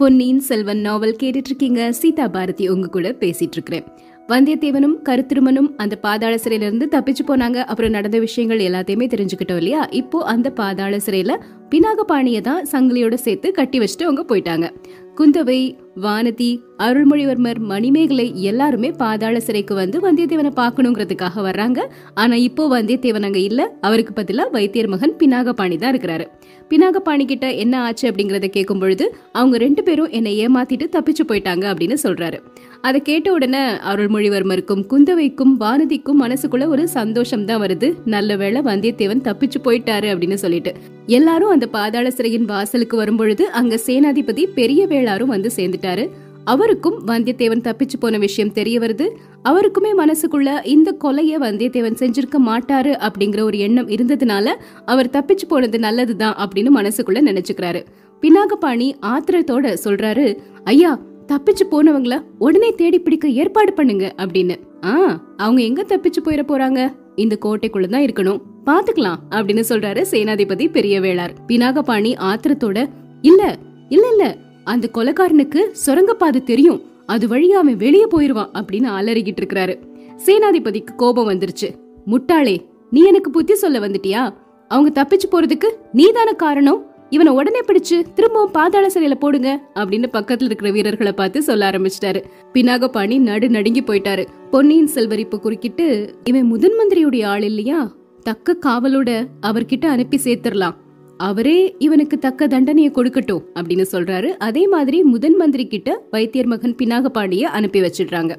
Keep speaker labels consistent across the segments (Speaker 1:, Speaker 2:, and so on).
Speaker 1: பொன்னியின் செல்வன் நாவல் கேட்டுட்டு இருக்கீங்க சீதா பாரதி உங்க கூட பேசிட்டு இருக்கிறேன் வந்தியத்தேவனும் கருத்திருமனும் அந்த பாதாள சிறையில இருந்து தப்பிச்சு போனாங்க. அப்புறம் நடந்த விஷயங்கள் எல்லாத்தையுமே தெரிஞ்சுக்கிட்டோம் இல்லையா? இப்போ அந்த பாதாள சிறையில பினாகபாணியை தான் சங்கிலியோட சேர்த்து கட்டி வச்சுட்டு அவங்க போயிட்டாங்க. குந்தவை வானதி அருள்மொழிவர்மர் மணிமேகலை எல்லாருமே பாதாள சிறைக்கு வந்து வந்தியத்தேவனை பார்க்கணுங்கிறதுக்காக வர்றாங்க. ஆனா இப்போ வந்தியத்தேவன் அங்க இல்ல. அவருக்கு பதிலா வைத்தியர் மகன் பினாகபாணி தான் இருக்கிறாரு பினாகபாணி கிட்ட என்ன ஆச்சு அப்படிங்கறத கேட்கும் பொழுது அவங்க ரெண்டு பேரும் என்னை ஏமாத்திட்டு தப்பிச்சு போயிட்டாங்க அப்படின்னு சொல்றாரு. அதை கேட்ட உடனே அருள்மொழிவர்மருக்கும் குந்தவைக்கும் வானதிக்கும் மனசுக்குள்ள ஒரு சந்தோஷம் தான் வருது. நல்ல வேளை வந்தியத்தேவன் தப்பிச்சு போயிட்டாரு அப்படின்னு சொல்லிட்டு. எல்லாரும் அந்த பாதாள சிறையின் வாசலுக்கு வரும்பொழுது அங்க சேனாதிபதி பெரிய வேளாரும் வந்து சேர்ந்துட்டார். அவருக்கும் வந்தியத்தேவன் தப்பிச்சு போன விஷயம் தெரிய வருது. அவருக்குமே மனசுக்குள்ள இந்த கொலைய வந்தியத்தேவன் செஞ்சிருக்க மாட்டாரு அப்படிங்கிற ஒரு எண்ணம் இருந்ததுனால அவர் தப்பிச்சு போனது நல்லதுதான் அப்படின்னு மனசுக்குள்ள நினைச்சுக்கிறாரு. பினாகபாணி ஆத்திரத்தோட சொல்றாரு ஐயா தப்பிச்சு போனவங்கள உடனே தேடி பிடிக்க ஏற்பாடு பண்ணுங்க அப்படின்னு. ஆ அவங்க எங்க தப்பிச்சு போயிட போறாங்க? இந்த கோட்டைக்குள்ள தான் இருக்கணும். பாத்துக்கலாம் அப்படின்னு சொல்றாரு சேனாதிபதி பெரிய வேளார் பினாகபாணி ஆத்திரத்தோட இல்ல இல்ல இல்ல அந்த கொலைக்காரனுக்கு சுரங்கப்பாதை தெரியும். அது வழியா அவன் வெளியே போயிருவான் அப்படின்னு அலறிக்கிட்டு இருக்கிறாரு. சேனாதிபதிக்கு கோபம் வந்துருச்சு. முட்டாளே நீ எனக்கு புத்தி சொல்ல வந்துட்டியா? அவங்க தப்பிச்சு போறதுக்கு நீதான காரணம்? இவனை உடனே பிடிச்சு திரும்பவும் பாதாள சிறையில போடுங்க அப்படின்னு பக்கத்துல இருக்கிற வீரர்களை பார்த்து சொல்ல ஆரம்பிச்சிட்டாரு. பினாகபாணி நடு நடுங்கி போயிட்டாரு. பொன்னியின் செல்வர் இப்ப குறுக்கிட்டு இவன் முதன் மந்திரியுடைய ஆள் இல்லையா? தக்க காவலோட அவர்கிட்ட அனுப்பி சேர்த்துடலாம். அவரே இவனுக்கு தக்க தண்டனையை கொடுக்கட்டும் அப்படின்னு சொல்றாரு. அதே மாதிரி முதன் மந்திரி கிட்ட வைத்தியர் மகன் பினாகபாண்டிய அனுப்பி வச்சிடுறாங்க.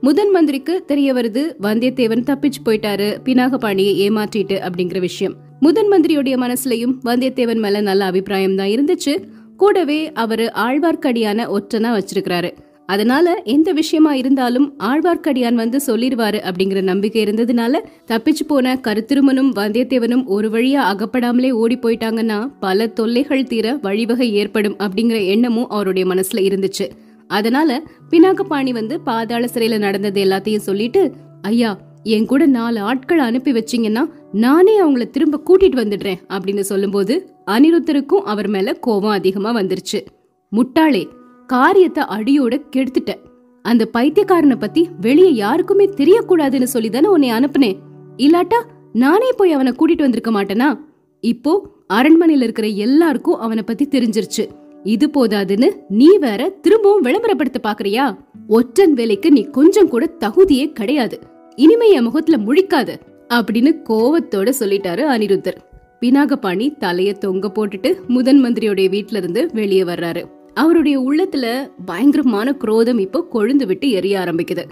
Speaker 1: முதன் மந்திரிக்கு தெரிய வருது வந்தியத்தேவன் தப்பிச்சு போயிட்டாரு பினாகபாணியை ஏமாற்றிட்டு அப்படிங்கிற விஷயம். முதன் மந்திரியுடைய மனசுலயும் வந்தியத்தேவன் மேல நல்ல அபிப்பிராயம் தான் இருந்துச்சு. கூடவே அவரு ஆழ்வார்க்கடியான ஒற்றனா வச்சிருக்கிறாரு. அதனால எந்த விஷயமா இருந்தாலும் ஆழ்வார்க்கடியான் வந்து சொல்லிடுவாரு அப்படிங்கிற நம்பிக்கை இருந்ததுனால தப்பிச்சு போன கருத்திருமனும் வந்தியத்தேவனும் ஒரு வழியா அகப்படாமலே ஓடி போயிட்டாங்கன்னா பல தொல்லைகள் தீர வழிவகை ஏற்படும் அப்படிங்கிற எண்ணமும் அவருடைய மனசுல இருந்துச்சு. அதனால பினாகபாணி வந்து பாதாள சிறையில நடந்தது எல்லாத்தையும் சொல்லிட்டு ஐயா என் கூட நாலு ஆட்கள் அனுப்பி வச்சீங்கன்னா நானே அவங்கள திரும்ப கூட்டிட்டு வந்துடுறேன் அப்படின்னு சொல்லும்போது அனிருத்தருக்கும் அவர் மேல கோபம் அதிகமா வந்துருச்சு. முட்டாளே காரியத்தை அடியோட கெடுத்துட்ட. அந்த பைத்தியக்காரனை பத்தி வெளியே யாருக்குமே தெரியக்கூடாதுன்னு சொல்லி தானே உன்னை அனுப்புனேன். இல்லாட்டா நானே போய் அவனை கூட்டிட்டு வந்திருக்க மாட்டேனா? இப்போ அரண்மனையில இருக்கிற எல்லாருக்கும் அவனை பத்தி தெரிஞ்சிருச்சு. இது போதாதுன்னு நீ வேற திரும்பவும் விளம்பரப்படுத்த பாக்குறியா? ஒற்றன் வேலைக்கு நீ கொஞ்சம் கூட தகுதியே கிடையாது. இனிமே என் முகத்துல முழிக்காத அப்படின்னு கோவத்தோட சொல்லிட்டாரு அனிருத்தர். பினாகபாணி தலைய தொங்க போட்டுட்டு முதன் மந்திரியோடைய வீட்ல இருந்து வெளியே வர்றாரு. அவருடைய உள்ளத்துல பயங்கரமான குரோதம் இப்போ கொழுந்து விட்டு எரிய ஆரம்பிக்குது.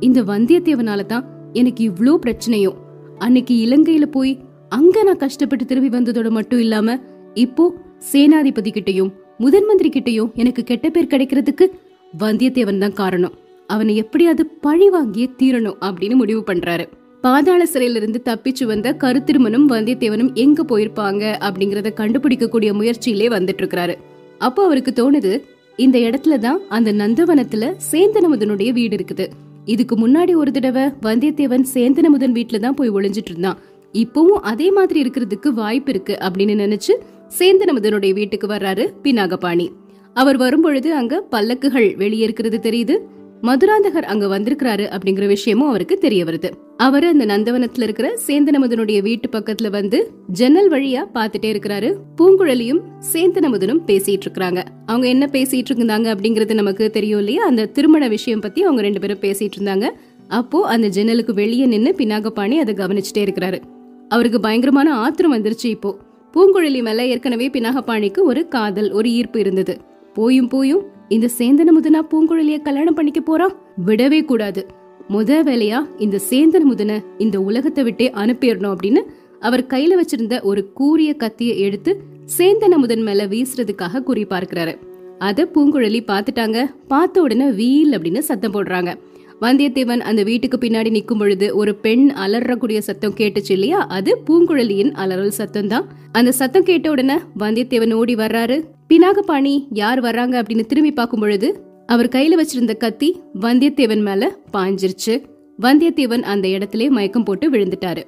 Speaker 1: இந்த வந்தியத்தேவனால தான் எனக்கு இவ்ளோ பிரச்சனையும். அன்னைக்கு இலங்கையில போய் அங்க நான் கஷ்டப்பட்டு திரும்பி வந்ததோட மட்டும் இல்லாம இப்போ சேனாதிபதி கிட்டயும் முதன் மந்திரி கிட்டயும் எனக்கு கெட்ட பேர் கிடைக்கிறதுக்கு வந்தியத்தேவன் தான் காரணம். அவனை எப்படியாவது பழி வாங்கியே தீரணும் அப்படின்னு முடிவு பண்றாரு. பாதாள சிறையில இருந்து தப்பிச்சு வந்த கருத்திருமனும் வந்தியத்தேவனும் எங்க போயிருப்பாங்க அப்படிங்கறத கண்டுபிடிக்கக்கூடிய முயற்சியிலே வந்துட்டு இருக்கிறாரு அப்போ அவருக்கு தோணுது இந்த இடத்துல தான் அந்த நந்தவனத்துல சேந்தனமுதனுடைய வீடு இருக்குது. இதுக்கு முன்னாடி ஒரு தடவை வந்தியத்தேவன் சேந்தனமுதன் வீட்டுல தான் போய் ஒளிஞ்சிட்டு இருந்தான். இப்பவும் அதே மாதிரி இருக்கிறதுக்கு வாய்ப்பு இருக்கு அப்படின்னு நினைச்சு சேந்தனமுதனுடைய வீட்டுக்கு வர்றாரு பினாகபாணி. அவர் வரும்பொழுது அங்க பல்லக்குகள் வெளியே இருக்கிறது தெரியுது. மதுராந்தகர் அங்க வந்திருக்கிறாரு அப்படிங்கிற விஷயமும் அவருக்கு தெரிய வருது. அவர் அந்த நந்தவனத்துல இருக்கிற சேந்தனமுதனுடைய வீட்டு பக்கத்துல வந்து ஜன்னல் வழியா பாத்துட்டே இருக்கிறாரு. பூங்குழலியும் சேந்தனமுதனும் பேசிட்டு இருக்கிறாங்க. அவங்க என்ன பேசிட்டு இருந்தாங்க அப்படிங்கறது நமக்கு தெரியும் இல்லையா? அந்த திருமண விஷயம் பத்தி அவங்க ரெண்டு பேரும் பேசிட்டு இருந்தாங்க. அப்போ அந்த ஜன்னலுக்கு வெளியே நின்னு பினாகபாணி அதை கவனிச்சுட்டே இருக்கிறாரு. அவருக்கு பயங்கரமான ஆத்திரம் வந்துருச்சு இப்போ. பூங்குழலி மேல ஏற்கனவே பினாகபாணிக்கு ஒரு காதல் ஒரு ஈர்ப்பு இருந்தது. போயும் போயும் இந்த சேந்தன முதனா பூங்குழலிய கல்யாணம் பண்ணிக்க போறான்? விடவே கூடாது. முத வேலையா இந்த சேந்தன முதன இந்த உலகத்தை விட்டே அனுப்பிடணும் அப்படின்னு அவர் கையில வச்சிருந்த ஒரு கூரிய கத்திய எடுத்து சேந்தன முதன் மேல வீசுறதுக்காக குறி பார்க்கிறாரு. அத பூங்குழலி பாத்துட்டாங்க பார்த்த உடனே வீல் அப்படின்னு சத்தம் போடுறாங்க. வந்தியத்தேவன் அந்த வீட்டுக்கு பின்னாடி நிற்கும் பொழுது ஒரு பெண் அலறக்கூடிய சத்தம் கேட்டுச்சு இல்லையா? அது பூங்குழலியின் அலறல் சத்தம் தான் அந்த சத்தம் கேட்ட உடனே வந்தியத்தேவன் ஓடி வர்றாரு. பினாகபாணி யார் வர்றாங்க? அப்படின்னு திரும்பி பார்க்கும் பொழுது அவர் கையில வச்சிருந்த கத்தி வந்தியத்தேவன் மேல பாஞ்சிருச்சு. வந்தியத்தேவன் அந்த இடத்திலே மயக்கம் போட்டு விழுந்துட்டாரு.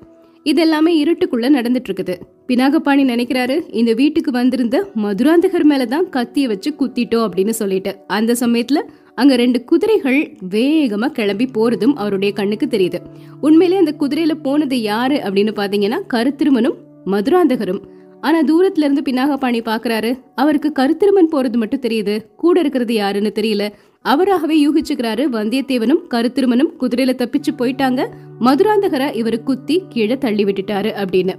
Speaker 1: இதெல்லாமே இருட்டுக்குள்ள நடந்துட்டு இருக்குது பினாகபாணி நினைக்கிறாரு இந்த வீட்டுக்கு வந்திருந்த மதுராந்தகர் மேலதான் கத்திய வச்சு குத்திட்டோம் அப்படின்னு சொல்லிட்டு. அந்த சமயத்துல அங்க ரெண்டு குதிரைகள் வேகமா கிளம்பி போறதும் அவருடைய கண்ணுக்கு தெரியுது. உண்மையிலே அந்த குதிரையில போனது யாரு அப்படின்னு பாத்தீங்கன்னா கருத்திருமனும் மதுராந்தகரும். ஆனா தூரத்துல இருந்து பினாகபாணி பாக்குறாரு. அவருக்கு கருத்திருமன் போறது மட்டும் தெரியுது. கூட இருக்கிறது யாருன்னு தெரியல. அவராகவே யூகிச்சுக்கிறாரு வந்தியத்தேவனும் கருத்திருமனும் குதிரையில தப்பிச்சு போயிட்டாங்க. மதுராந்தகரை இவர் குத்தி கீழே தள்ளி விட்டுட்டாரு அப்படின்னு.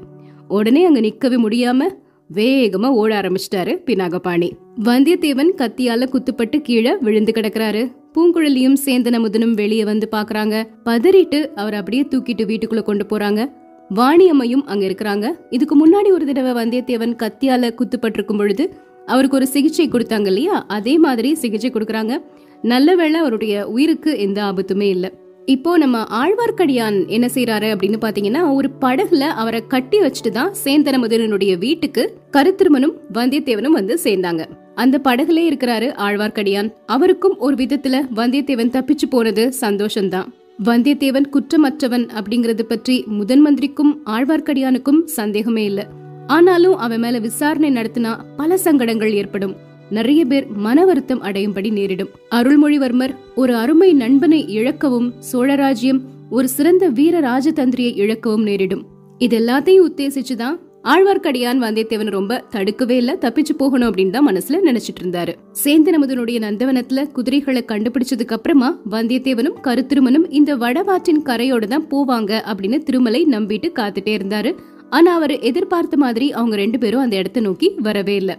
Speaker 1: உடனே அங்க நிக்கவே முடியாம வேகமா ஓட ஆரம்பிச்சிட்டாரு பினாகபாணி. வந்தியத்தேவன் கத்தியால குத்துப்பட்டு கீழே விழுந்து கிடக்குறாரு. பூங்குழலியும் சேந்தன முதனும் வெளியே வந்து பாக்குறாங்க. பதறிட்டு அவர் அப்படியே தூக்கிட்டு வீட்டுக்குள்ள கொண்டு போறாங்க. வாணி அம்மையும் அங்க இருக்கிறாங்க. இதுக்கு முன்னாடி ஒரு தடவை வந்தியத்தேவன் கத்தியால குத்துப்பட்டிருக்கும் பொழுது அவருக்கு ஒரு சிகிச்சை கொடுத்தாங்க இல்லையா? அதே மாதிரி சிகிச்சை கொடுக்கறாங்க. நல்ல வேளை அவருடைய உயிருக்கு எந்த ஆபத்துமே இல்லை. இப்போ நம்ம ஆழ்வார்க்கடியான் என்ன செய்யறாரு அப்படின்னு பாத்தீங்கன்னா ஒரு படகுல அவரை கட்டி வச்சுட்டு தான் சேந்தனமுதனுடைய வீட்டுக்கு கருத்திருமனும் வந்தியத்தேவனும் வந்து சேர்ந்தாங்க. அந்த படகுலே இருக்கிறாரு ஆழ்வார்க்கடியான். அவருக்கும் ஒரு விதத்துல வந்தியத்தேவன் தப்பிச்சு போனது சந்தோஷம்தான். வந்தியத்தேவன் குற்றமற்றவன் அப்படிங்கறது பற்றி முதன் மந்திரிக்கும் ஆழ்வார்க்கடியானுக்கும் சந்தேகமே இல்ல. ஆனாலும் அவன் மேல விசாரணை நடத்தினா பல சங்கடங்கள் ஏற்படும். நிறைய பேர் மன வருத்தம் அடையும்படி நேரிடும். அருள்மொழிவர்மர் ஒரு அருமை நண்பனை இழக்கவும் சோழராஜ்யம் ஒரு சிறந்த வீர ராஜதந்திரியை இழக்கவும் நேரிடும். இது எல்லாத்தையும் உத்தேசிச்சுதான் ஆழ்வார்க்கடியான் வந்தியத்தேவன் ரொம்ப தடுக்கவே இல்ல தப்பிச்சு போகணும் அப்படின்னு தான் மனசுல நினைச்சிட்டு இருந்தாரு. சேந்தனமுதனுடைய நந்தவனத்துல குதிரைகளை கண்டுபிடிச்சதுக்கு அப்புறமா வந்தியத்தேவனும் கருத்திருமனும் இந்த வடவாற்றின் கரையோட தான் போவாங்க அப்படின்னு திருமலை நம்பிட்டு காத்துட்டே இருந்தாரு. ஆனா அவர் எதிர்பார்த்த மாதிரி அவங்க ரெண்டு பேரும் அந்த இடத்த நோக்கி வரவே இல்ல.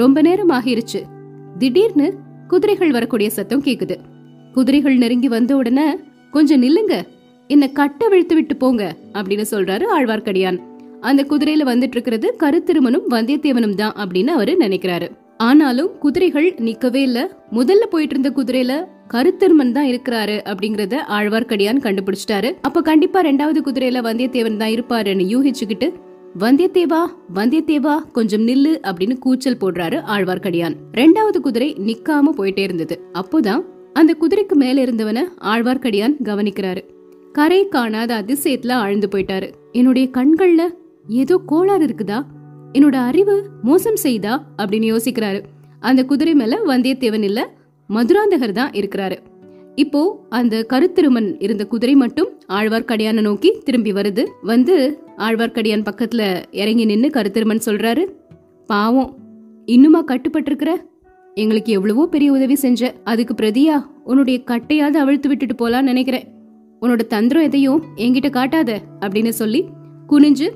Speaker 1: ரொம்ப நேரம் ஆகிருச்சு. திடீர்னு குதிரைகள் வரக்கூடிய சத்தம் கேக்குது. குதிரைகள் நெருங்கி வந்த உடனே கொஞ்சம் நில்லுங்க. என்ன கட்ட விழுத்து விட்டு போங்க அப்படின்னு சொல்றாரு ஆழ்வார்க்கடியான். அந்த குதிரையில வந்துட்டு இருக்கிறது கருத்திருமனும் வந்தியத்தேவனும் தான் அப்படின்னு அவரு நினைக்கிறாரு. ஆனாலும் குதிரைகள் நிக்கவே இல்ல. முதல்ல போயிட்டு இருந்த குதிரையில கருத்திருமன் தான் இருக்கிறாரு அப்படிங்கறத ஆழ்வார்க்கடியான் கண்டுபிடிச்சிட்டாரு. அப்ப கண்டிப்பா ரெண்டாவது குதிரையில வந்தியத்தேவன் தான் இருப்பாருன்னு யூகிச்சுக்கிட்டு வந்தியத்தேவா வந்தியத்தேவா கொஞ்சம் நில்லு அப்படின்னு கூச்சல் போடுறாரு ஆழ்வார்க்கடியான். ரெண்டாவது குதிரை நிக்காம போயிட்டே இருந்தது. அப்போதான் அந்த குதிரைக்கு மேல இருந்தவன ஆழ்வார்க்கடியான் கவனிக்கிறாரு. கரை காணாத அதிசயத்துல ஆழ்ந்து போயிட்டாரு. என்னுடைய கண்கள்ல ஏதோ கோளாறு இருக்குதா? என்னோட அறிவு மோசம் செய்தா? அப்படின்னு யோசிக்கிறாரு. அந்த குதிரை மேல வந்தியத்தேவன் இல்ல மதுராந்தகர் தான் இருக்கிறாரு. இப்போ அந்த கருத்திருமன் இருந்த குதிரை மட்டும் ஆழ்வார்க்கடியான நோக்கி திரும்பி வருது. வந்து ஆழ்வார்க்கடியான் பக்கத்துல இறங்கி நின்று கருத்திருமன் சொல்றாரு பாவம் இன்னுமா கட்டுப்பட்டிருக்கிற? எங்களுக்கு எவ்வளவோ பெரிய உதவி செஞ்ச. அதுக்கு பிரதியா உன்னுடைய கட்டையாவது அவிழ்த்து விட்டுட்டு போலான்னு நினைக்கிறேன். உன்னோட தந்திரம் எதையும் என்கிட்ட காட்டாத அப்படின்னு சொல்லி குனிஞ்சு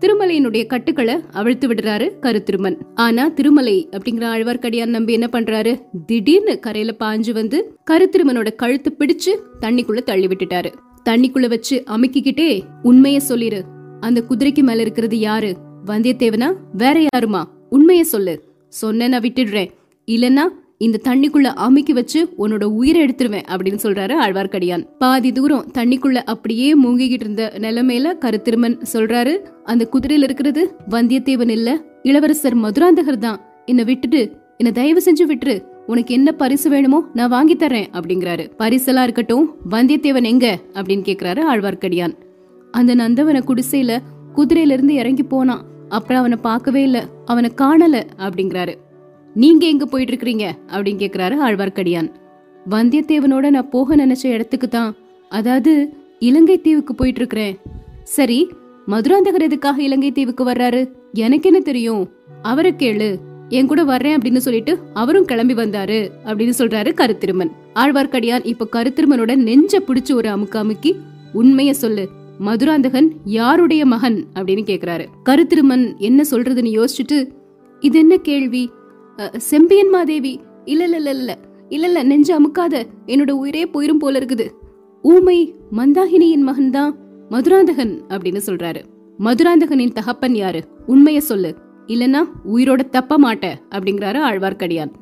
Speaker 1: திருமலையினுடைய கட்டுக்களை அவிழ்த்து விடுறாரு கருத்திருமன். ஆனா திருமலை அப்படிங்கிற ஆழ்வார்க்கடியான் நம்பி என்ன பண்றாரு? திடீர்னு கரையில பாஞ்சு வந்து கருத்திருமனோட கழுத்து பிடிச்சு தண்ணிக்குள்ள தள்ளி விட்டுட்டாரு தண்ணிக்குள்ள வச்சு அமுக்கிக்கிட்டே உண்மைய சொல்லிரு. அந்த குதிரைக்கு மேல இருக்கிறது யாரு? வந்தியத்தேவனா? வேற யாருமா? உண்மைய சொல்லு. சொன்ன நான் விட்டுடுறேன். இல்லன்னா இந்த தண்ணிக்குள்ள அமுக்கி வச்சு உன்னோட உயிரை எடுத்துருவேன் அப்படின்னு சொல்றாரு ஆழ்வார்க்கடியான். பாதி தூரம் தண்ணிக்குள்ள அப்படியே மூங்கிக்கிட்டு இருந்த நிலைமையில கருத்திருமன் சொல்றாரு அந்த குதிரையில இருக்கிறது வந்தியத்தேவன் இல்ல இளவரசர் மதுராந்தகர் தான். என்ன விட்டுட்டு என்ன தயவு செஞ்சு விட்டுரு. உனக்கு என்ன பரிசு வேணுமோ நான் வாங்கி தரேன் அப்படிங்கிறாரு. பரிசெல்லாம் இருக்கட்டும் வந்தியத்தேவன் எங்க? அப்படின்னு கேக்குறாரு ஆழ்வார்க்கடியான். அந்த நந்தவன குடிசையில குதிரையில இருந்து இறங்கி போனான். அப்புறம் அவனை பார்க்கவே இல்ல அவனை காணல அப்படிங்கிறாரு. நீங்க எங்க போயிட்டு இருக்கிறீங்க அப்படின்னு கேக்குறாரு ஆழ்வார்க்கடியான். வந்தியத்தேவனோட நான் போக நினைச்ச இடத்துக்கு தான். அதாவது இலங்கை தீவுக்கு போயிட்டு இருக்கிறேன் சரி மதுராந்தகர் எதுக்காக இலங்கை தீவுக்கு வர்றாரு? எனக்கு என்ன தெரியும்? அவரை கேளு. என் கூட வர்றேன் அப்படின்னு சொல்லிட்டு அவரும் கிளம்பி வந்தாரு அப்படின்னு சொல்றாரு கருத்திருமன். ஆழ்வார்க்கடியான் இப்ப கருத்திருமனோட நெஞ்ச பிடிச்சு ஒரு அமுக்கு அமுக்கி உண்மைய சொல்லு. மதுராந்தகன் யாருடைய மகன்? அப்படின்னு கேக்குறாரு. கருத்திருமன் என்ன சொல்றதுன்னு யோசிச்சுட்டு இது என்ன கேள்வி? செம்பியன் மாதேவி இல்ல இல்ல இல்ல இல்ல இல்ல இல்ல நெஞ்ச அமுக்காத என்னோட உயிரே போயிரும் போல இருக்குது. ஊமை மந்தாகினியின் மகன்தான் மதுராந்தகன் அப்படின்னு சொல்றாரு. மதுராந்தகனின் தகப்பன் யாரு? உண்மைய சொல்லு. இல்லனா உயிரோட தப்ப மாட்ட அப்படிங்கிறாரு ஆழ்வார்க்கடியான்.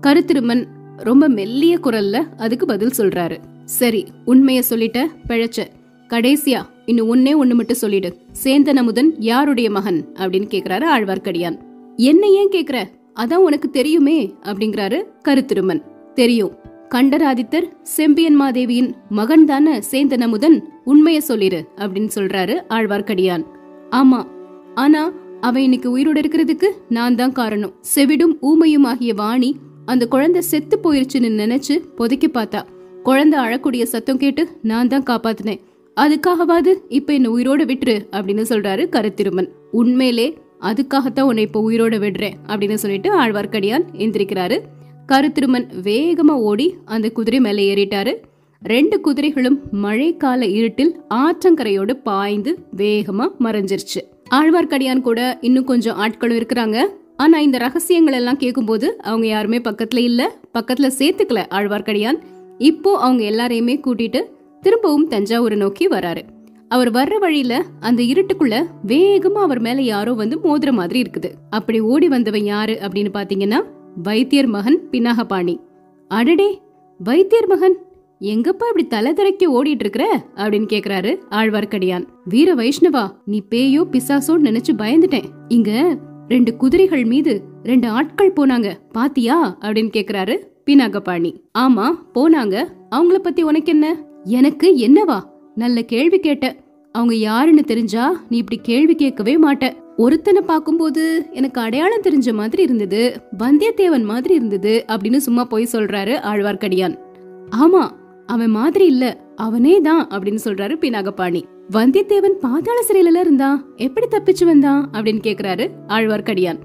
Speaker 1: கருத்திருமன் ரொம்ப மெல்லிய குரல்ல அதுக்கு பதில் சொல்றாரு. சரி உண்மைய சொல்லிட்ட பிழைச்ச. கடைசியா இன்னும் ஒன்னே ஒண்ணு மட்டும் சொல்லிடு. சேந்தன் அமுதன் யாருடைய மகன்? அப்படின்னு கேக்குறாரு ஆழ்வார்க்கடியான். என்ன ஏன் கேக்குற? அதான் உனக்கு தெரியுமே அப்படிங்கிறாரு கருத்திருமன். தெரியும். கண்டராதித்தர் செம்பியன் மாதேவியின் மகன் தானே சேந்தன் அமுதன் உண்மைய சொல்லிரு அப்படின்னு சொல்றாரு ஆழ்வார்க்கடியான். ஆமா ஆனா அவன் இன்னைக்கு உயிரோட இருக்கிறதுக்கு நான் தான் காரணம். செவிடும் ஊமையும் ஆகிய வாணி அந்த குழந்தை செத்து போயிருச்சுன்னு நினைச்சு புதைக்க பார்த்தா. குழந்தை அழக்கூடிய சத்தம் கேட்டு நான் தான் காப்பாத்தினேன். அதுக்காகவாது இப்ப என்ன உயிரோட விட்டுரு அப்படின்னு சொல்றாரு கருத்திருமன். உண்மையிலே அதுக்காகத்தான் உன்னை இப்ப உயிரோட விடுறேன் அப்படின்னு சொல்லிட்டு ஆழ்வார்க்கடியான் எந்திரிக்கிறாரு. கருத்திருமன் வேகமா ஓடி அந்த குதிரை மேல ஏறிட்டாரு. ரெண்டு குதிரைகளும் மழைக்கால இருட்டில் ஆற்றங்கரையோடு பாய்ந்து வேகமா மறைஞ்சிருச்சு. ஆழ்வார்க்கடியான் கூட இன்னும் கொஞ்சம் ஆட்களும் இருக்கிறாங்க. ஆனா இந்த ரகசியங்கள் எல்லாம் கேட்கும்போது அவங்க யாருமே பக்கத்துல இல்ல. பக்கத்துல சேர்த்துக்கல ஆழ்வார்க்கடியான். இப்போ அவங்க எல்லாரையுமே கூட்டிட்டு திரும்பவும் தஞ்சாவூரை நோக்கி வராரு. அவர் வர்ற வழியில அந்த இருட்டுக்குள்ள வேகமா அவர் மேல யாரோ வந்து மோதுற மாதிரி இருக்குது. அப்படி ஓடி வந்தவன் யாரு அப்படின்னு பாத்தீங்கன்னா வைத்தியர் மகன் பினாகபாணி. அடடே வைத்தியர் மகன் எங்கப்பா இப்படி தலை திறக்கி ஓடிட்டு இருக்கிற அப்படின்னு கேக்குறாரு ஆழ்வார்க்கடியான். வீர வைஷ்ணவா நீ பேயோ பிசாசோன்னு நினைச்சு பயந்துட்டேன். இங்க ரெண்டு குதிரைகள் மீது ரெண்டு ஆட்கள் போனாங்க. பாத்தியா? அப்படின்னு கேக்குறாரு பினாகபாணி. ஆமா போனாங்க. அவங்கள பத்தி உனக்கு என்ன? எனக்கு என்னவா? நல்ல கேள்வி கேட்ட அவங்க யாருன்னு தெரிஞ்சா நீ இப்படி கேள்வி கேட்கவே மாட்ட. ஒருத்தனை பார்க்கும்போது எனக்கு அடையாளம் தெரிஞ்ச மாதிரி இருந்தது வந்தியத்தேவன் மாதிரி இருந்தது அப்படின்னு சும்மா போய் சொல்றாரு ஆழ்வார்க்கடியான். ஆமா அவன் மாதிரி இல்ல அவனே தான் அப்படின்னு சொல்றாரு பினாகபாணி. வந்தியத்தேவன் பாதாள சிறையில இருந்தான் எப்படி தப்பிச்சு வந்தான் அப்படின்னு கேக்குறாரு ஆழ்வார்க்கடியான்.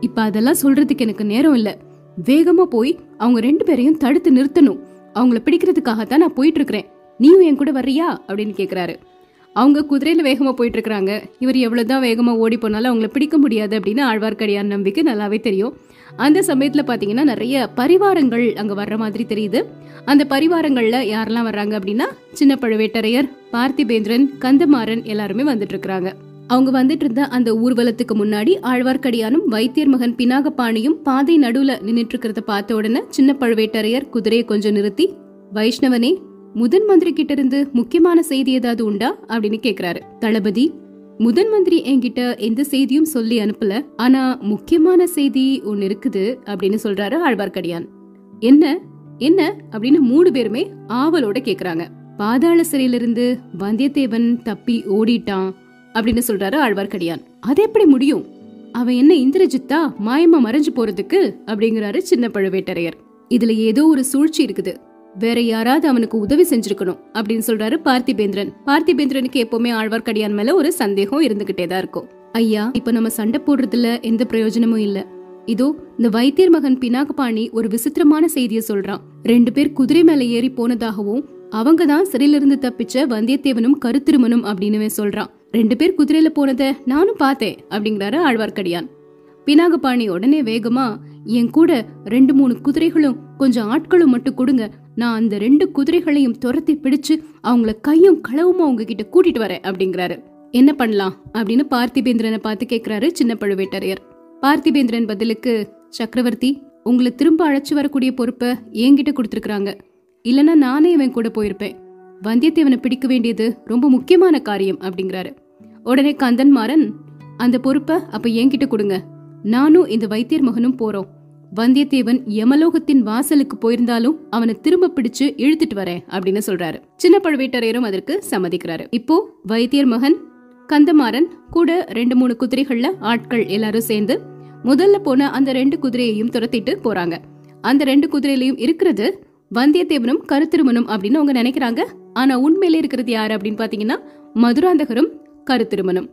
Speaker 1: இப்ப அதெல்லாம் சொல்றதுக்கு எனக்கு நேரம் இல்ல. வேகமா போய் அவங்க ரெண்டு பேரையும் தடுத்து நிறுத்தணும். அவங்கள பிடிக்கிறதுக்காகத்தான் நான் போயிட்டு இருக்கிறேன். நீயும் என் கூட வர்றியா அப்படின்னு கேக்குறாரு. அவங்க குதிரையில வேகமா போயிட்டு இருக்கிறாங்க இவர் எவ்வளவுதான் வேகமா ஓடி போனாலும் அவங்கள பிடிக்க முடியாது அப்படின்னு ஆழ்வார்க்கடியான் நம்பிக்கை நல்லாவே தெரியும். அந்த சமயத்துல பாத்தீங்கன்னா நிறைய பரிவாரங்கள் அங்க வர்ற மாதிரி தெரியுது. அந்த பரிவாரங்கள்ல யாரெல்லாம் வர்றாங்க அப்படின்னா சின்ன பழுவேட்டரையர் பார்த்திபேந்திரன் கந்தமாறன் எல்லாருமே வந்துட்டு இருக்கிறாங்க அவங்க வந்துட்டு இருந்த அந்த ஊர்வலத்துக்கு முன்னாடி ஆழ்வார்க்கடியானும் வைத்தியர் மகன் பினாகபாணியும் பாதை நடுவுல நின்றுட்டு இருக்கிறத பார்த்த உடனே சின்ன பழுவேட்டரையர் குதிரையை கொஞ்சம் நிறுத்தி வைஷ்ணவனே முதன் மந்திரி கிட்ட இருந்து முக்கியமான செய்தி ஏதாவது உண்டா அப்படின்னு கேக்குறாரு. தளபதி முதன் மந்திரி என்கிட்ட எந்த செய்தியும் சொல்லி அனுப்பல ஆனா முக்கியமான செய்தி ஒன்னு இருக்குது அப்படின்னு சொல்றாரு ஆழ்வார்க்கடியான். என்ன என்ன அப்படின்னு மூணு பேருமே ஆவலோட கேக்குறாங்க. பாதாள சிறையிலிருந்து வந்தியத்தேவன் தப்பி ஓடிட்டான் அப்படின்னு சொல்றாரு ஆழ்வார்க்கடியான். அது எப்படி முடியும்? அவன் என்ன இந்திரஜித்தா மாயமா மறைஞ்சு போறதுக்கு? அப்படிங்கிறாரு சின்ன பழுவேட்டரையர் இதுல ஏதோ ஒரு சூழ்ச்சி இருக்குது. வேற யாராவது அவனுக்கு உதவி செஞ்சிருக்கணும் அப்படின்னு சொல்றாரு பார்த்திபேந்திரன். பார்த்திபேந்திரனுக்கு எப்பவுமே ஆழ்வார்க்கடியான் மேல ஒரு சந்தேகம் இருந்துகிட்டே தான் இருக்கும். ஐயா இப்ப நம்ம சண்டை போடுறதுல எந்த பிரயோஜனமும் இல்ல. இதோ இந்த வைத்தியர் மகன் பினாகபாணி ஒரு விசித்திரமான செய்திய சொல்றான். ரெண்டு பேர் குதிரை மேல ஏறி போனதாகவும் அவங்க தான் சிறையிலிருந்து தப்பிச்ச வந்தியத்தேவனும் கருத்திருமனும் அப்படின்னு சொல்றான். ரெண்டு பேர் குதிரையில போனத நானும் பார்த்தேன் அப்படிங்கிறாரு ஆழ்வார்க்கடியான். பினாகபாணி உடனே வேகமா என் கூட ரெண்டு மூணு குதிரைகளும் கொஞ்சம் ஆட்களும் மட்டும் கொடுங்க. நான் அந்த ரெண்டு குதிரைகளையும் துரத்தி பிடிச்சு அவங்கள கையும் களவுமா உங்ககிட்ட கூட்டிட்டு வரேன் அப்படிங்கிறாரு. என்ன பண்ணலாம்? அப்படின்னு பார்த்திபேந்திரனை பார்த்து கேட்கிறாரு சின்ன பழுவேட்டரையர். பார்த்திபேந்திரன் பதிலுக்கு சக்கரவர்த்தி உங்களை திரும்ப அழைச்சு வரக்கூடிய பொறுப்பை என்கிட்ட கொடுத்துருக்குறாங்க. இல்லனா நானே இவன் கூட போயிருப்பேன். வந்தியத்தேவனை பிடிக்க வேண்டியது ரொம்ப முக்கியமான காரியம் அப்படிங்கிறாரு. உடனே கந்தன் மாறன் அந்த பொறுப்பை அப்ப என்கிட்ட கொடுங்க. நானும் இந்த வைத்தியர் மகனும் போறோம். வந்தியத்தேவன் யமலோகத்தின் வாசலுக்கு போயிருந்தாலும் அவனை திரும்ப பிடிச்சு இழுத்துட்டு வரேன் அப்படின்னு சொல்றாரு. சின்ன பழுவேட்டரையரும் அதற்கு சம்மதிக்கிறாரு. இப்போ வைத்தியர் மகன் கந்தமாறன் கூட ரெண்டு மூணு குதிரைகள்ல ஆட்கள் எல்லாரும் சேர்ந்து முதல்ல போன அந்த ரெண்டு குதிரையையும் துரத்திட்டு போறாங்க. அந்த ரெண்டு குதிரையிலையும் இருக்கிறது வந்தியத்தேவனும் கருத்திருமனும் அப்படின்னு அவங்க நினைக்கிறாங்க. ஆனா உண்மையிலே இருக்கிறது யாரு அப்படின்னு பாத்தீங்கன்னா மதுராந்தகரும் கருத்திருமனும்.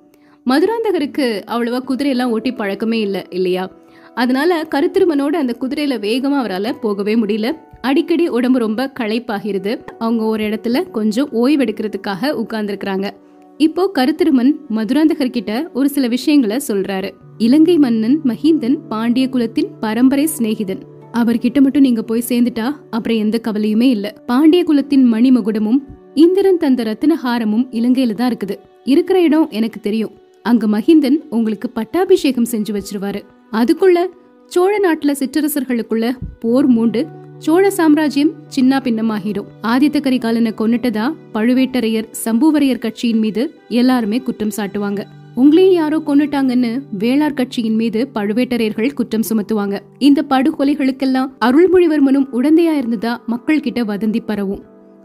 Speaker 1: மதுராந்தகருக்கு அவ்வளவா குதிரையெல்லாம் ஓட்டி பழக்கமே இல்லை இல்லையா? அதனால கருத்திருமனோட அந்த குதிரையில வேகமா அவரால் போகவே முடியல. அடிக்கடி உடம்பு ரொம்ப களைப்பாகிறது அவங்க ஒரு இடத்துல கொஞ்சம் ஓய்வெடுக்கிறதுக்காக உட்கார்ந்துருக்கிறாங்க. இப்போ கருத்திருமன் மதுராந்தகர் கிட்ட ஒரு சில விஷயங்களை சொல்றாரு. இலங்கை மன்னன் மஹிந்தன் பாண்டிய குலத்தின் பரம்பரை சிநேகிதன். அவர்கிட்ட மட்டும் நீங்க போய் சேர்ந்துட்டா அப்புறம் எந்த கவலையுமே இல்ல. பாண்டிய குலத்தின் மணிமகுடமும் இந்திரன் தந்த ரத்தினஹாரமும் இலங்கையில தான் இருக்குது. இருக்கிற இடம் எனக்கு தெரியும். அங்க மஹிந்தன் உங்களுக்கு பட்டாபிஷேகம் செஞ்சு வச்சிருவாரு. அதுக்குள்ள சோழ நாட்டுல சிற்றரசர்களுக்குள்ள போர் மூண்டு சோழ சாம்ராஜ்யம் சின்ன பின்னமாகிடும். ஆதித்த கரிகாலனை கொன்னுட்டதா பழுவேட்டரையர் சம்புவரையர் கட்சியின் மீது எல்லாருமே குற்றம் சாட்டுவாங்க. உங்களையும் யாரோ கொன்னுட்டாங்கன்னு வேளார் கட்சியின் மீது பழுவேட்டரையர்கள் குற்றம் சுமத்துவாங்க. இந்த படுகொலைகளுக்கெல்லாம் அருள்மொழிவர்மனும் உடந்தையா இருந்ததா மக்கள் கிட்ட வதந்தி பரவும்.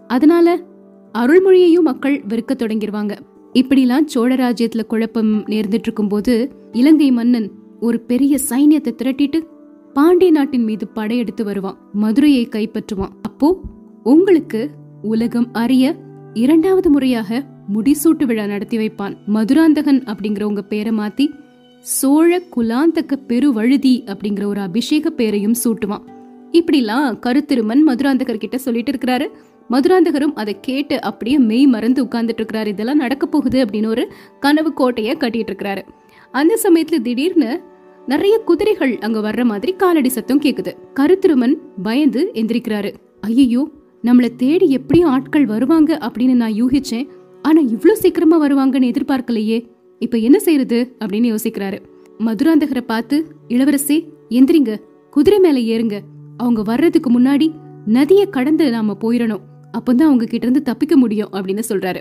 Speaker 1: அதனால அருள்மொழியையும் மக்கள் வெறுக்க தொடங்கிடுவாங்க இப்படிலாம் சோழ ராஜ்யத்துல குழப்பம் நேர்ந்துட்டு இருக்கும்போது இலங்கை மன்னன் ஒரு பெரிய சைன்யத்தை திரட்டிட்டு பாண்டிய நாட்டின் மீது படையெடுத்து வருவான். மதுரையை கைப்பற்றுவான். அப்போ உங்களுக்கு உலகம் அறிய இரண்டாவது முறையாக முடிசூட்டு விழா நடத்தி வைப்பான். மதுராந்தகன் அப்படிங்கிற உங்க பேரை மாத்தி சோழ குலாந்தக பெருவழுதி அப்படிங்கிற ஒரு அபிஷேக பேரையும் சூட்டுவான். இப்படிலாம் கருத்திருமன் மதுராந்தகர் கிட்ட சொல்லிட்டு இருக்கிறாரு. மதுராந்தகரும் அதை கேட்டு அப்படியே மெய் மறந்து உட்கார்ந்துட்டு இருக்கிறாரு. இதெல்லாம் நடக்க போகுது அப்படின்னு ஒரு கனவு கோட்டையை கட்டிட்டு இருக்கிறாரு. அந்த சமயத்துல திடீர்னு நிறைய குதிரைகள் அங்க வர்ற மாதிரி காலடி சத்தம் கேக்குது. கருத்திருமன் பயந்து எந்திரிக்கிறாரு. ஐயோ நம்மள தேடி எப்படியும் ஆட்கள் வருவாங்க அப்படின்னு நான் யூகிச்சேன். ஆனா இவ்ளோ சீக்கிரமா வருவாங்கன்னு எதிர்பார்க்கலையே. இப்ப என்ன செய்யறது அப்படின்னு யோசிக்கிறாரு. மதுராந்தகரை பார்த்து இளவரசே எந்திரிங்க. குதிரை மேல ஏறுங்க. அவங்க வர்றதுக்கு முன்னாடி நதியை கடந்து நாம போயிடணும் அப்பதான் அவங்க கிட்ட இருந்து தப்பிக்க முடியும் அப்படின்னு சொல்றாரு.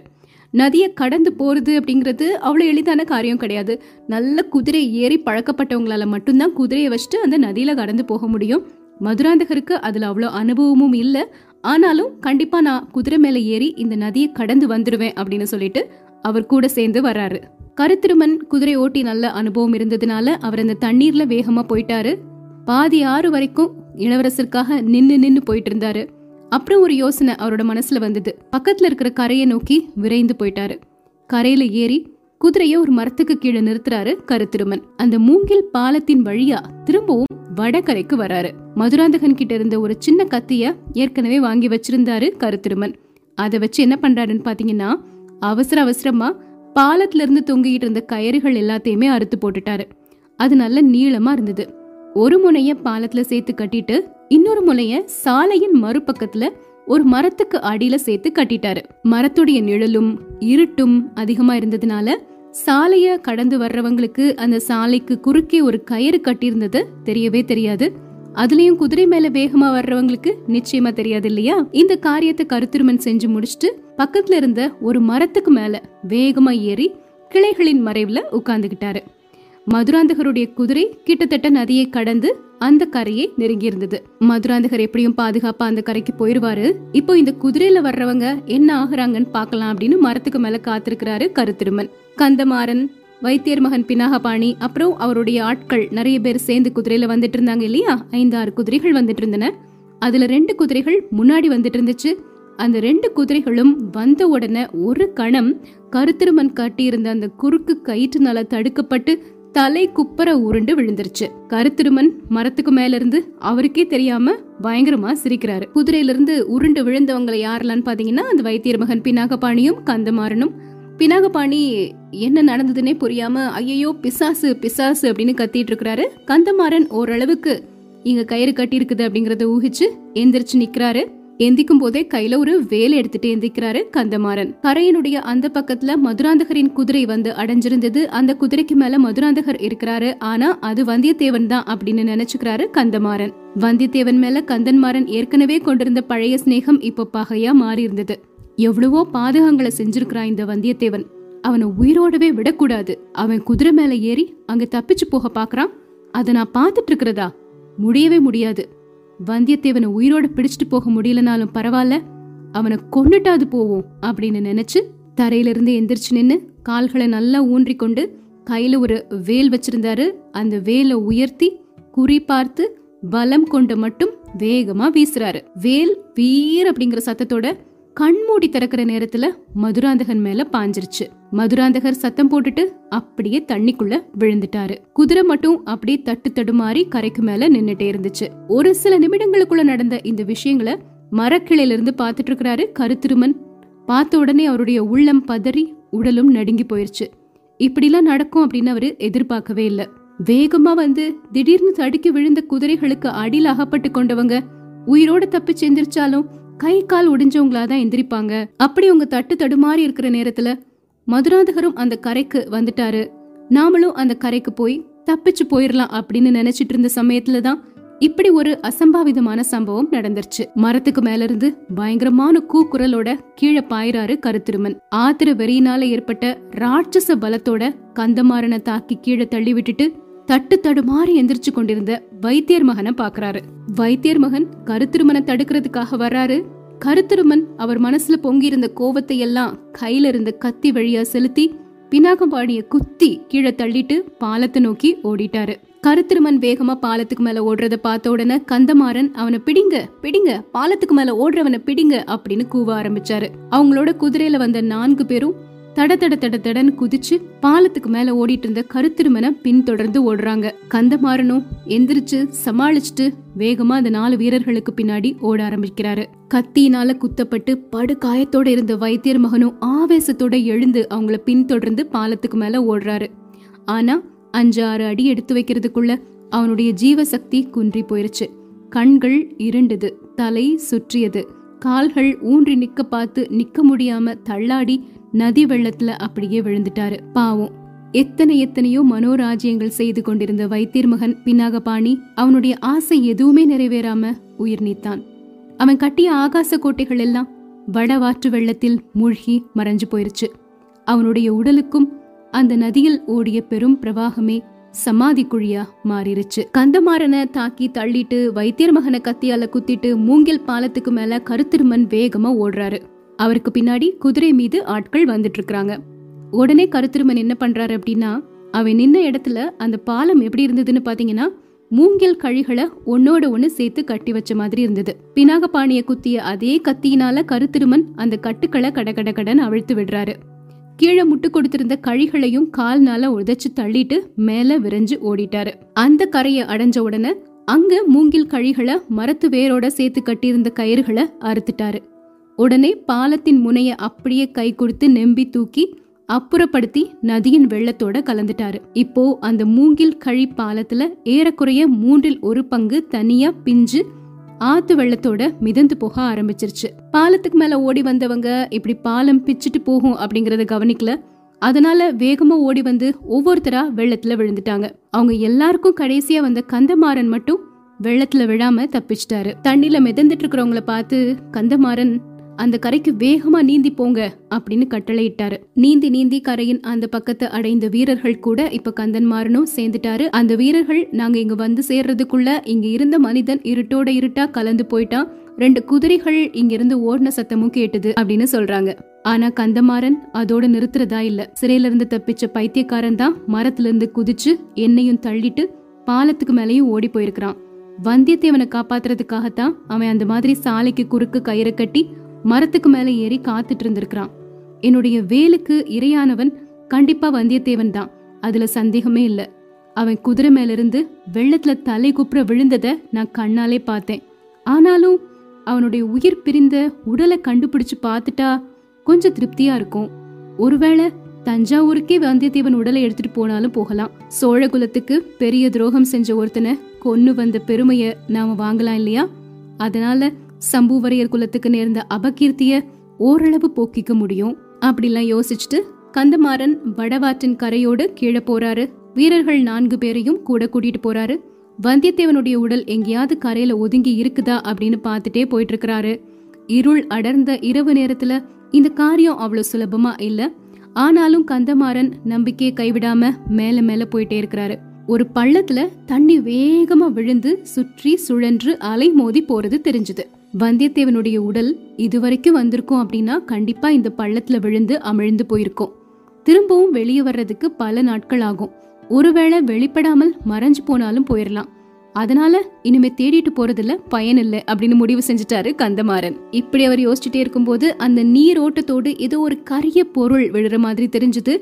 Speaker 1: நதியை கடந்து போகிறது அப்படிங்கிறது அவ்வளோ எளிதான காரியம் கிடையாது. நல்ல குதிரை ஏறி பழக்கப்பட்டவங்களால மட்டும்தான் குதிரையை வச்சுட்டு அந்த நதியில் கடந்து போக முடியும். மதுராந்தகருக்கு அதில் அவ்வளோ அனுபவமும் இல்லை. ஆனாலும் கண்டிப்பாக நான் குதிரை மேலே ஏறி இந்த நதியை கடந்து வந்துடுவேன் அப்படின்னு சொல்லிட்டு அவர் கூட சேர்ந்து வர்றாரு. கருத்திருமன் குதிரை ஓட்டி நல்ல அனுபவம் இருந்ததுனால அவர் அந்த தண்ணீர்ல வேகமா போயிட்டாரு. பாதி ஆறு வரைக்கும் இளவரசருக்காக நின்னு நின்னு போயிட்டு இருந்தாரு. அப்புறம் ஒரு யோசனை அவரோட மனசுல வந்தது. பக்கத்துல இருக்கிற கரையை நோக்கி விரைந்து போயிட்டாரு. கரையில ஏறி குதிரைய ஒரு மரத்துக்கு கீழே நிறுத்துறாரு கருத்திருமன். அந்த மூங்கில் பாலத்தின் வழியா திரும்பவும் வடகரைக்கு வராரு. மதுராந்தகன் கிட்ட இருந்த ஒரு சின்ன கத்திய ஏற்கனவே வாங்கி வச்சிருந்தாரு கருத்திருமன். அதை வச்சு என்ன பண்றாருன்னு பாத்தீங்கன்னா அவசர அவசரமா பாலத்துல இருந்து தொங்கிட்டு இருந்த கயிறுகள் எல்லாத்தையுமே அறுத்து போட்டுட்டாரு. அது நல்ல நீளமா இருந்தது. ஒரு முனைய பாலத்துல சேர்த்து கட்டிட்டு இன்னொரு முனைய சாலையின் மறுபக்கத்துல ஒரு மரத்துக்கு அடியில சேர்த்து கட்டிட்டாரு. மரத்துடைய நிழலும் இருட்டும் அதிகமா இருந்ததுனால சாலைய கடந்து வர்றவங்களுக்கு அந்த சாலைக்கு குறுக்கே ஒரு கயிறு கட்டியிருந்தது தெரியவே தெரியாது. அதுலயும் குதிரை மேல வேகமா வர்றவங்களுக்கு நிச்சயமா தெரியாது இல்லையா? இந்த காரியத்தை கருத்திருமன் செஞ்சு முடிச்சுட்டு பக்கத்துல இருந்த ஒரு மரத்துக்கு மேல வேகமா ஏறி கிளைகளின் மறைவுல உட்கார்ந்துகிட்டாரு. மதுராந்தகருடைய குதிரை கிட்டத்தட்ட நதியை கடந்து அந்த கரையை நெருங்கி இருந்தது மதுராந்தகர் எப்படியும் பாதுகாப்பா அந்த கரைக்கு போயிருவாரு. இப்போ இந்த குதிரையில வர்றவங்க என்ன ஆகுறாங்கன்னு பாக்கலாம் அப்படின்னு மரத்துக்கு மேல காத்திருக்கிறாரு கருத்திருமன். கந்தமாறன் வைத்தியர் மகன் பினாகபாணி அப்புறம் அவருடைய ஆட்கள் நிறைய பேர் சேர்ந்து குதிரையில வந்துட்டு இருந்தாங்க இல்லையா? ஐந்து ஆறு குதிரைகள் வந்துட்டு இருந்தன. அதுல ரெண்டு குதிரைகள் முன்னாடி வந்துட்டு இருந்துச்சு. அந்த ரெண்டு குதிரைகளும் வந்த உடனே ஒரு கணம் கருத்திருமன் கட்டியிருந்த அந்த குறுக்கு கயிற்றுனால தடுக்கப்பட்டு தலை குப்பர உருண்டு விழுந்துருச்சு. கருத்திருமன் மரத்துக்கு மேல இருந்து அவருக்கே தெரியாம பயங்கரமா சிரிக்கிறாரு. குதிரையில இருந்து உருண்டு விழுந்தவங்களை யாரெல்லாம் பாத்தீங்கன்னா அந்த வைத்தியர் மகன் பினாகபாணியும் கந்தமாறனும். பினாகபாணி என்ன நடந்ததுன்னே புரியாம ஐயோ பிசாசு பிசாசு அப்படின்னு கத்திட்டு இருக்கிறாரு. கந்தமாறன் ஓரளவுக்கு இங்க கயிறு கட்டி இருக்குது அப்படிங்கறத ஊகிச்சு எந்திரிச்சு நிக்கிறாரு. எந்திக்கும் போதே கையில ஒரு வேலை எடுத்துட்டு எந்திக்கிறாரு கந்தமாறன். கரையினுடைய அந்த பக்கத்துல மதுராந்தகரின் குதிரை வந்து அடைஞ்சிருந்தது. அந்த குதிரைக்கு மேல மதுராந்தகர் இருக்கிறாரு. ஆனா அது வந்தியத்தேவன் தான் அப்படின்னு நினைச்சுக்கிறாரு கந்தமாறன். வந்தியத்தேவன் மேல கந்தன்மாறன் ஏற்கனவே கொண்டிருந்த பழைய சிநேகம் இப்போ பகையா மாறி இருந்தது எவ்வளவோ பாதகங்களை செஞ்சிருக்கிறான் இந்த வந்தியத்தேவன். அவனை உயிரோடவே விடக்கூடாது. அவன் குதிரை மேல ஏறி அங்க தப்பிச்சு போக பாக்குறான். அதை நான் பாத்துட்டு இருக்கிறதா? முடியவே முடியாது. வந்தியத்தேவனை உயிரோட பிடிச்சிட்டு போக முடியலனாலும் பரவாயில்ல அவனை கொண்டுட்டாது போவோம் அப்படின்னு நினைச்சு தரையிலிருந்து எந்திரிச்சு நின்று கால்களை நல்லா ஊன்றி கொண்டு கையில ஒரு வேல் வச்சிருந்தாரு. அந்த வேலை உயர்த்தி குறி பார்த்து பலம் கொண்டு மட்டும் வேகமா வீசுறாரு. வேல் வீர் அப்படிங்கிற சத்தத்தோட கண்மூடி திறக்கிற நேரத்துல மதுராந்தகன் மேல பாஞ்சிருச்சு. மதுராந்தகர் சத்தம் போட்டுட்டு அப்படியே தண்ணிக்குள்ள விழுந்துட்டாரு. குதிரை மட்டும் அப்படியே தட்டு தடுமாறி கரைக்கு மேல நின்னுட்டே இருந்துச்சு. ஒரு சில நிமிடங்களுக்குள்ள நடந்த இந்த விஷயங்களை மரக்கிளையில இருந்து பாத்துட்டு இருக்கிறாரு கருத்திருமன். பார்த்த உடனே அவருடைய உள்ளம் பதறி உடலும் நடுங்கி போயிருச்சு. இப்படிலாம் நடக்கும் அப்படின்னு அவரு எதிர்பார்க்கவே இல்ல. வேகமா வந்து திடீர்னு தடுக்கி விழுந்த குதிரைகளுக்கு அடியில் அகப்பட்டு கொண்டவங்க உயிரோட தப்பி செந்திருச்சாலும் கை கால் ஒடிஞ்சவங்களா தான் எந்திரிப்பாங்க. அப்படி உங்க தட்டு தடுமாறி இருக்கிற நேரத்துல மதுராந்தகரும் அந்த கரைக்கு வந்துட்டாரு. நாமளும் அந்த கரைக்கு போய் தப்பிச்சு போயிடலாம் அப்படின்னு நினைச்சிட்டு இருந்த சமயத்துல தான் இப்படி ஒரு அசம்பாவிதமான சம்பவம் நடந்துருச்சு. மரத்துக்கு மேல இருந்து பயங்கரமான கூக்குரலோட கீழே பாயிறாரு கருத்திருமன். ஆத்திர வெறியினால ஏற்பட்ட ராட்சச பலத்தோட கந்தமாறனை தாக்கி கீழே தள்ளி விட்டுட்டு தட்டு தடுமாறி எந்திரிச்சு கொண்டிருந்த வைத்தியர் மகனை பாக்குறாரு வைத்தியர் மகன் கருத்திருமனை தடுக்கிறதுக்காக வர்றாரு. கருத்திருமன் அவர் மனசுல பொங்கியிருந்த கோவத்தை எல்லாம் கையில இருந்த கத்தி வழியா செலுத்தி பினாகம்பாடிய குத்தி கீழே தள்ளிட்டு பாலத்தை நோக்கி ஓடிட்டாரு. கருத்திருமன் வேகமா பாலத்துக்கு மேல ஓடுறத பார்த்த உடனே கந்தமாறன் அவனை பிடிங்க பிடிங்க பாலத்துக்கு மேல ஓடுறவனை பிடிங்க அப்படின்னு கூவ ஆரம்பிச்சாரு. அவங்களோட குதிரையில வந்த நான்கு பேரும் தட தட தட தடன்னு குதிச்சு பாலத்துக்கு மேல ஓடிட்டு இருந்த கருத்திருமனை பின்தொடர்ந்து ஓடுறாங்க. கந்தமாறனும் எந்திரிச்சு சமாளிச்சுட்டு வேகமா அந்த நாலு வீரர்களுக்கு பின்னாடி ஓட ஆரம்பிக்கிறாரு. கத்தியினால குத்தப்பட்டு படு காயத்தோட இருந்த வைத்தியர் மகனும் ஆவேசத்தோட எழுந்து அவங்கள பின்தொடர்ந்து பாலத்துக்கு மேல ஓடுறாரு. ஆனா அஞ்சு ஆறு அடி எடுத்து வைக்கிறதுக்குள்ள அவனுடைய ஜீவசக்தி குன்றி போயிருச்சு. கண்கள் இருண்டது தலை சுற்றியது. கால்கள் ஊன்றி நிக்க பார்த்து நிக்க முடியாம தள்ளாடி நதி வெள்ளத்துல அப்படியே விழுந்துட்டாரு. பாவம். எத்தனை எத்தனையோ மனோராஜ்யங்கள் செய்து கொண்டிருந்த வைத்தியர் மகன் பின்னாகபாணி அவனுடைய ஆசை எதுவுமே நிறைவேறாம உயிர் நீத்தான். அவன் கட்டிய ஆகாச கோட்டைகள் எல்லாம் வடவாற்று வெள்ளத்தில் மூழ்கி மறைஞ்சு போயிருச்சு. அவனுடைய உடலுக்கும் அந்த நதியில் ஓடிய பெரும் பிரவாகமே சமாதி குழியா மாறிடுச்சு கந்தமாறனை தாக்கி தள்ளிட்டு வைத்தியர் மகனை கத்தியால குத்திட்டு மூங்கில் பாலத்துக்கு மேல கருத்திருமன் வேகமா ஓடுறாரு. அவருக்கு பின்னாடி குதிரை மீது ஆட்கள் வந்துட்டு இருக்கிறாங்க உடனே கருத்திருமன் என்ன பண்றாரு அப்படின்னா அவன் நின்ன இடத்துல அந்த பாலம் எப்படி இருந்ததுன்னு பாத்தீங்கன்னா மூங்கில் கழிகளை ஒன்னோட ஒன்னு சேர்த்து கட்டி வச்ச மாதிரி இருந்தது. பினாக பாணிய குத்திய அதே கத்தியினால கருத்திருமன் அந்த கட்டுக்களை கட கட கடன் அவிழ்த்து விடுறாரு. கீழே முட்டு கொடுத்திருந்த கழிகளையும் கால்னால உதைச்சு தள்ளிட்டு மேல விரைஞ்சு ஓடிட்டாரு. அந்த கரையை அடைஞ்ச உடனே அங்க மூங்கில் கழிகளை மரத்து வேரோட சேர்த்து கட்டியிருந்த கயிறுகளை அறுத்துட்டாரு. உடனே பாலத்தின் முனைய அப்படியே கை கொடுத்து நெம்பி தூக்கி அப்புறப்படுத்தி நதியின் வெள்ளத்தோட கலந்துட்டாரு. இப்போ அந்த மூங்கில் கழி பாலத்துல ஏறக்குறைய மூன்றில் ஒரு பங்கு தனியா பிஞ்சு ஆத்து வெள்ளத்தோட மிதந்து போக ஆரம்பிச்சிருச்சு. பாலத்துக்கு மேல ஓடி வந்தவங்க இப்படி பாலம் பிச்சுட்டு போகும் அப்படிங்கறத கவனிக்கல. அதனால வேகமா ஓடி வந்து ஒவ்வொருத்தரா வெள்ளத்துல விழுந்துட்டாங்க. அவங்க எல்லாருக்கும் கடைசியா வந்த கந்தமாறன் மட்டும் வெள்ளத்துல விழாம தப்பிச்சிட்டாரு. தண்ணில மிதந்துட்டு இருக்கிறவங்கள பார்த்து கந்தமாறன் அந்த கரைக்கு வேகமா நீந்தி போங்க அப்படின்னு கட்டளையிட்டாரு. நீந்தி நீந்தி கரையின் அந்த பக்கத்தை அடைந்த வீரர்கள் கூட இப்ப கந்தன்மாறனும் சேர்ந்துட்டாரு. அந்த வீரர்கள் நாங்க இங்க வந்து சேர்றதுக்குள்ள இங்க இருந்த மனிதன் இருட்டோட இருட்டா கலந்து போயிட்டான். ரெண்டு குதிரைகள் இங்க இருந்து ஓடின சத்தமும் கேட்டது அப்படின்னு சொல்றாங்க. ஆனா கந்தமாறன் அதோட நிறுத்துறதா இல்ல. சிறையில இருந்து தப்பிச்ச பைத்தியக்காரன் தான் மரத்துல இருந்து குதிச்சு என்னையும் தள்ளிட்டு பாலத்துக்கு மேலேயும் ஓடி போயிருக்கிறான். வந்தியத்தேவனை காப்பாத்துறதுக்காகத்தான் அவன் அந்த மாதிரி சாலைக்கு குறுக்கு கயிறை கட்டி மரத்துக்கு மேல ஏறி காத்துட்டு இருந்திருக்கிறான். என்னுடைய வேலுக்கு இரையானவன் கண்டிப்பா வந்தியத்தேவன் தான். அதுல சந்தேகமே இல்ல. அவன் குதிரை மேல இருந்து வெள்ளத்துல தலை குப்புற விழுந்தத நான் கண்ணாலே பார்த்தேன். ஆனாலும் அவனுடைய உயிர் பிரிந்த உடலை கண்டுபிடிச்சு பார்த்துட்டா கொஞ்சம் திருப்தியா இருக்கும். ஒருவேளை தஞ்சாவூருக்கே வந்தியத்தேவன் உடலை எடுத்துட்டு போனாலும் போகலாம். சோழ குலத்துக்கு பெரிய துரோகம் செஞ்ச ஒருத்தனை கொன்னு வந்த பெருமைய நாம வாங்கலாம் இல்லையா? அதனால சம்புவரையர் குலத்துக்கு நேர்ந்த அபகீர்த்திய ஓரளவு போக்கிக்க முடியும். அப்படிலாம் யோசிச்சுட்டு கந்தமாறன் வடவாற்றின் கரையோடு கீழே போறாரு. வீரர்கள் நான்கு பேரையும் கூட கூட்டிட்டு போறாரு. வந்தியத்தேவனுடைய உடல் எங்கேயாவது கரையில ஒதுங்கி இருக்குதா அப்படின்னு பார்த்துட்டே போயிட்டு இருக்கிறாரு இருள் அடர்ந்த இரவு நேரத்துல இந்த காரியம் அவ்வளவு சுலபமா இல்ல. ஆனாலும் கந்தமாறன் நம்பிக்கையை கைவிடாம மேல மேல போயிட்டே இருக்கிறாரு. ஒரு பள்ளத்துல தண்ணி வேகமா விழுந்து சுற்றி சுழன்று அலை மோதி போறது தெரிஞ்சது. வந்தியத்தேவனுடைய உடல் இதுவரைக்கும் வந்திருக்கும் அப்படின்னா கண்டிப்பா இந்த பள்ளத்துல விழுந்து அமிழ்ந்து போயிருக்கும். திரும்பவும் வெளியே வர்றதுக்கு பல நாட்கள் ஆகும். ஒருவேளை வெளிப்படாமல் மறைஞ்சு போனாலும் போயிடலாம் அதனால இனிமே தேடிட்டு போறதுல பயன் இல்லை அப்படின்னு முடிவு செஞ்சுட்டாரு கந்தமாறன். இப்படி அவர் யோசிச்சுட்டே இருக்கும்போது அந்த நீர் ஓட்டத்தோடு ஏதோ ஒரு கரிய பொருள் விழுற மாதிரி தெரிஞ்சது.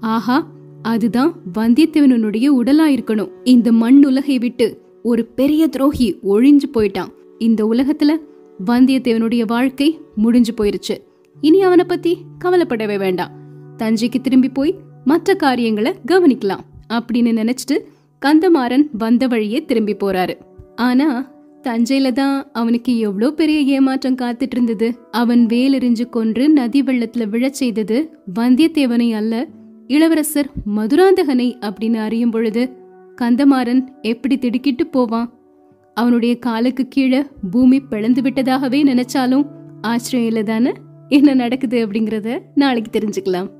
Speaker 1: ஆஹா அதுதான் வந்தியத்தேவனுடைய உடலா இருக்கணும். இந்த மண் உலகை விட்டு ஒரு பெரிய துரோகி ஒழிஞ்சு போயிட்டான். இந்த உலகத்துல வந்தியத்தேவனுடைய வாழ்க்கை முடிஞ்சு போயிருச்சு. இனி அவனை பத்தி கவலைப்படவே வேண்டாம். தஞ்சைக்கு திரும்பி போய் மற்ற காரியங்களை கவனிக்கலாம் அப்படின்னு நினைச்சிட்டு கந்தமாறன் வந்த வழியே திரும்பி போறாரு. ஆனா தஞ்சையில தான் அவனுக்கு எவ்வளோ பெரிய ஏமாற்றம் காத்துட்டு இருந்தது. அவன் வேலெறிஞ்சு கொன்று நதி வெள்ளத்துல விழச் செய்தது வந்தியத்தேவனை அல்ல இளவரசர் மதுராந்தகனை அப்படின்னு அறியும் பொழுது கந்தமாறன் எப்படி திடுக்கிட்டு போவான்? அவனுடைய காலுக்கு கீழே பூமி பிளந்து விட்டதாகவே நினைச்சாலும் ஆச்சரியம் இல்லை தானே? என்ன நடக்குது அப்படிங்கறத நாளைக்கு தெரிஞ்சுக்கலாம்.